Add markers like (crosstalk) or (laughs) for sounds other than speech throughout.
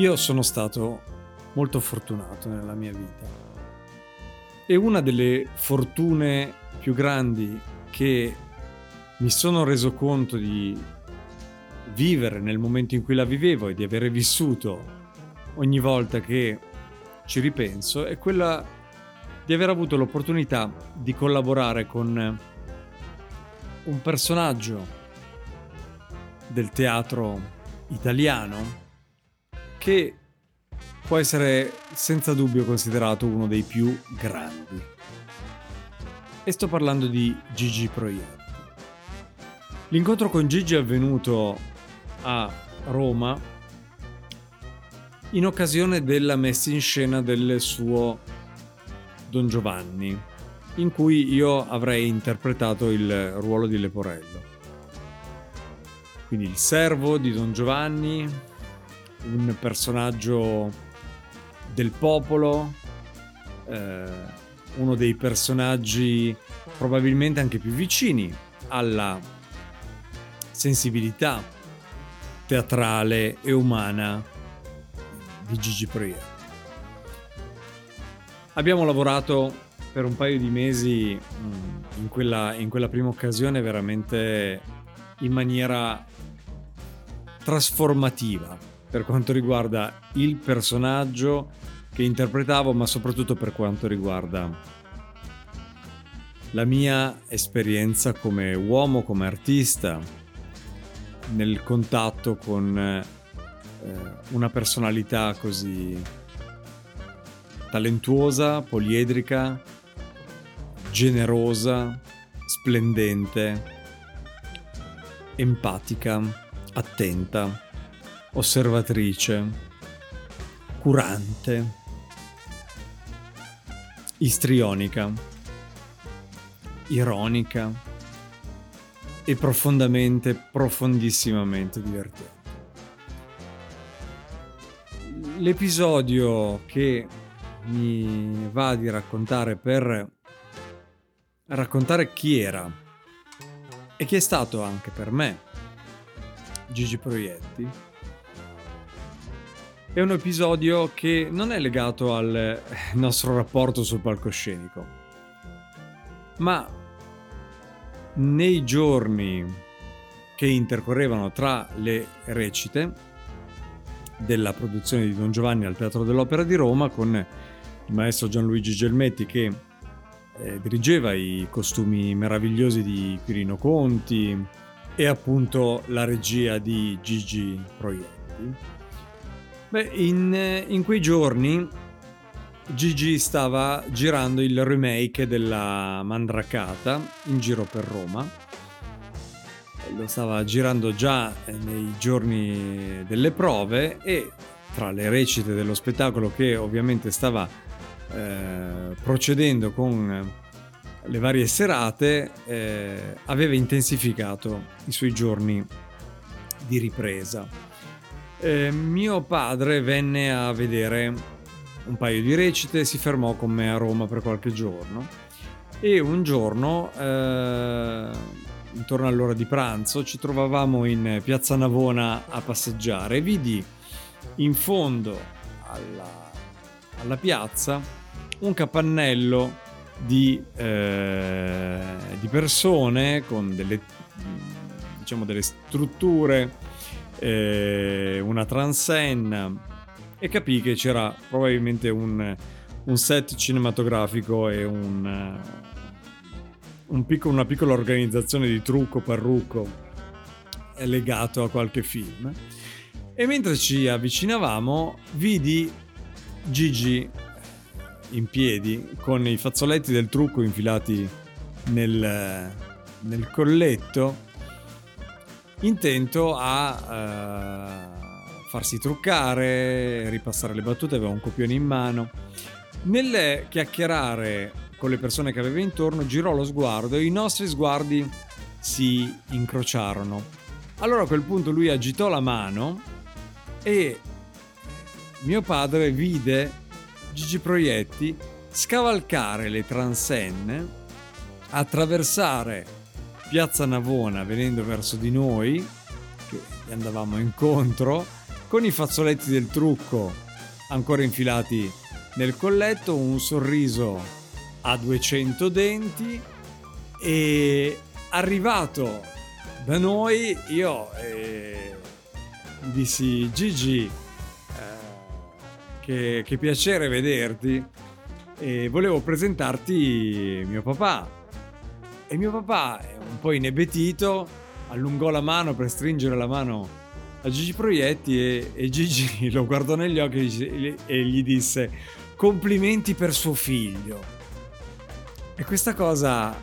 Io sono stato molto fortunato nella mia vita. E una delle fortune più grandi che mi sono reso conto di vivere nel momento in cui la vivevo e di avere vissuto ogni volta che ci ripenso è quella di aver avuto l'opportunità di collaborare con un personaggio del teatro italiano che può essere senza dubbio considerato uno dei più grandi. E sto parlando di Gigi Proietti. L'incontro con Gigi è avvenuto a Roma in occasione della messa in scena del suo Don Giovanni, in cui io avrei interpretato il ruolo di Leporello. Quindi il servo di Don Giovanni, un personaggio del popolo, eh, uno dei personaggi probabilmente anche più vicini alla sensibilità teatrale e umana di Gigi Proietti. Abbiamo lavorato per un paio di mesi mm, in quella, in quella prima occasione veramente in maniera trasformativa per quanto riguarda il personaggio che interpretavo, ma soprattutto per quanto riguarda la mia esperienza come uomo, come artista, nel contatto con eh, una personalità così talentuosa, poliedrica, generosa, splendente, empatica, attenta osservatrice, curante, istrionica, ironica e profondamente, profondissimamente divertente. L'episodio che mi va di raccontare per raccontare chi era e chi è stato anche per me Gigi Proietti è un episodio che non è legato al nostro rapporto sul palcoscenico, ma nei giorni che intercorrevano tra le recite della produzione di Don Giovanni al Teatro dell'Opera di Roma con il maestro Gianluigi Gelmetti che eh, dirigeva i costumi meravigliosi di Quirino Conti e appunto la regia di Gigi Proietti Beh, in, in quei giorni Gigi stava girando il remake della Mandracata in giro per Roma. Lo stava girando già nei giorni delle prove e tra le recite dello spettacolo che ovviamente stava eh, procedendo con le varie serate, eh, aveva intensificato i suoi giorni di ripresa. Eh, mio padre venne a vedere un paio di recite, si fermò con me a Roma per qualche giorno e un giorno, eh, intorno all'ora di pranzo, ci trovavamo in piazza Navona a passeggiare. E vidi in fondo alla, alla piazza un capannello di, eh, di persone con delle, diciamo, delle strutture, eh, una transenna e capì che c'era probabilmente un, un set cinematografico e un, un piccolo, una piccola organizzazione di trucco, parrucco legato a qualche film. E mentre ci avvicinavamo, vidi Gigi in piedi con i fazzoletti del trucco infilati nel, nel colletto, intento a uh, farsi truccare, ripassare le battute, aveva un copione in mano. Nel chiacchierare con le persone che aveva intorno, girò lo sguardo e i nostri sguardi si incrociarono. Allora a quel punto lui agitò la mano e mio padre vide Gigi Proietti scavalcare le transenne, attraversare Piazza Navona venendo verso di noi, che andavamo incontro, con i fazzoletti del trucco ancora infilati nel colletto, un sorriso a 200 denti e arrivato da noi io eh, dissi Gigi eh, che, che, piacere vederti e volevo presentarti mio papà e mio papà un po' inebetito allungò la mano per stringere la mano a Gigi Proietti e, e Gigi (laughs) lo guardò negli occhi e gli disse complimenti per suo figlio e questa cosa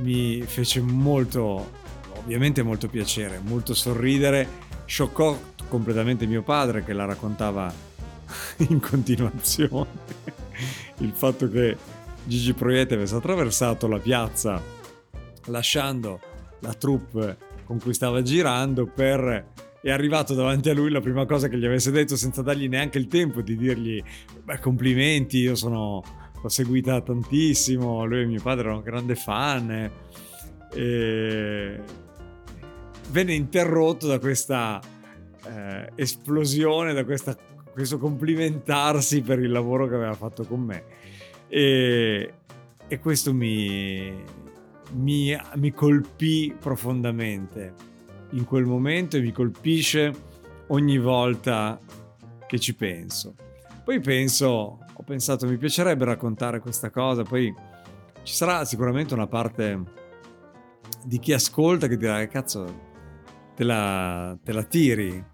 mi fece molto ovviamente molto piacere molto sorridere scioccò completamente mio padre che la raccontava (laughs) in continuazione. Il fatto che Gigi Proietti avesse attraversato la piazza lasciando la troupe con cui stava girando per è arrivato davanti a lui la prima cosa che gli avesse detto senza dargli neanche il tempo di dirgli beh complimenti io sono l'ho seguita tantissimo lui e mio padre erano un grande fan e venne interrotto da questa eh, esplosione, da questa, questo complimentarsi per il lavoro che aveva fatto con me. E, e questo mi, mi, mi colpì profondamente in quel momento e mi colpisce ogni volta che ci penso. Poi penso, ho pensato, mi piacerebbe raccontare questa cosa, poi ci sarà sicuramente una parte di chi ascolta che dirà cazzo te la, te la tiri?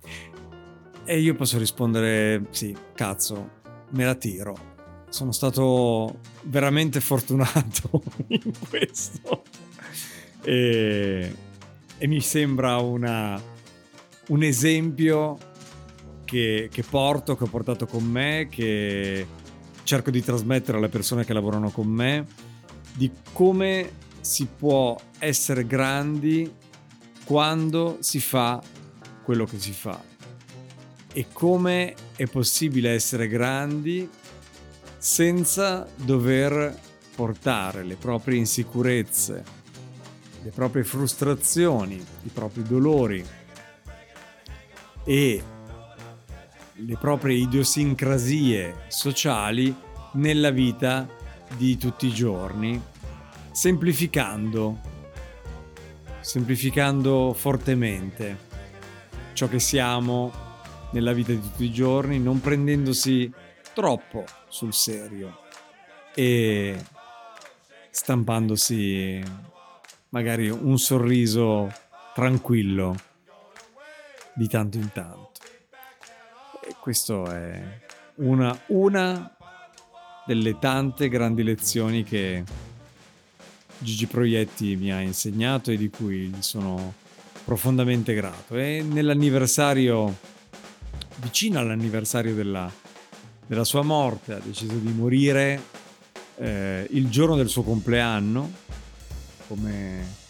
E io posso rispondere sì, cazzo, me la tiro. Sono stato veramente fortunato (laughs) in questo. E, e mi sembra una, un esempio che, che, porto, che ho portato con me, che cerco di trasmettere alle persone che lavorano con me, di come si può essere grandi quando si fa quello che si fa e come è possibile essere grandi senza dover portare le proprie insicurezze, le proprie frustrazioni, i propri dolori e le proprie idiosincrasie sociali nella vita di tutti i giorni, semplificando semplificando fortemente ciò che siamo nella vita di tutti i giorni, non prendendosi troppo sul serio e stampandosi magari un sorriso tranquillo di tanto in tanto. E questo è una, una delle tante grandi lezioni che Gigi Proietti mi ha insegnato e di cui sono profondamente grato. E nell'anniversario, vicino all'anniversario della, della sua morte, ha deciso di morire eh, il giorno del suo compleanno, come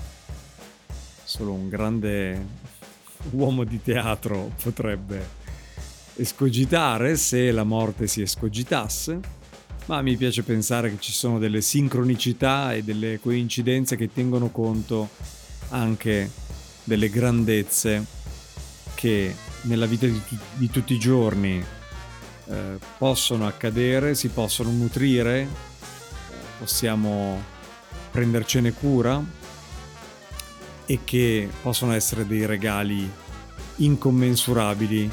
solo un grande uomo di teatro potrebbe escogitare se la morte si escogitasse. Ma mi piace pensare che ci sono delle sincronicità e delle coincidenze che tengono conto anche delle grandezze che nella vita di, tu- di tutti i giorni eh, possono accadere, si possono nutrire, possiamo prendercene cura e che possono essere dei regali incommensurabili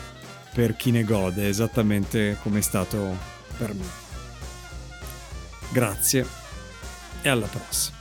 per chi ne gode, esattamente come è stato per me. Grazie e alla prossima.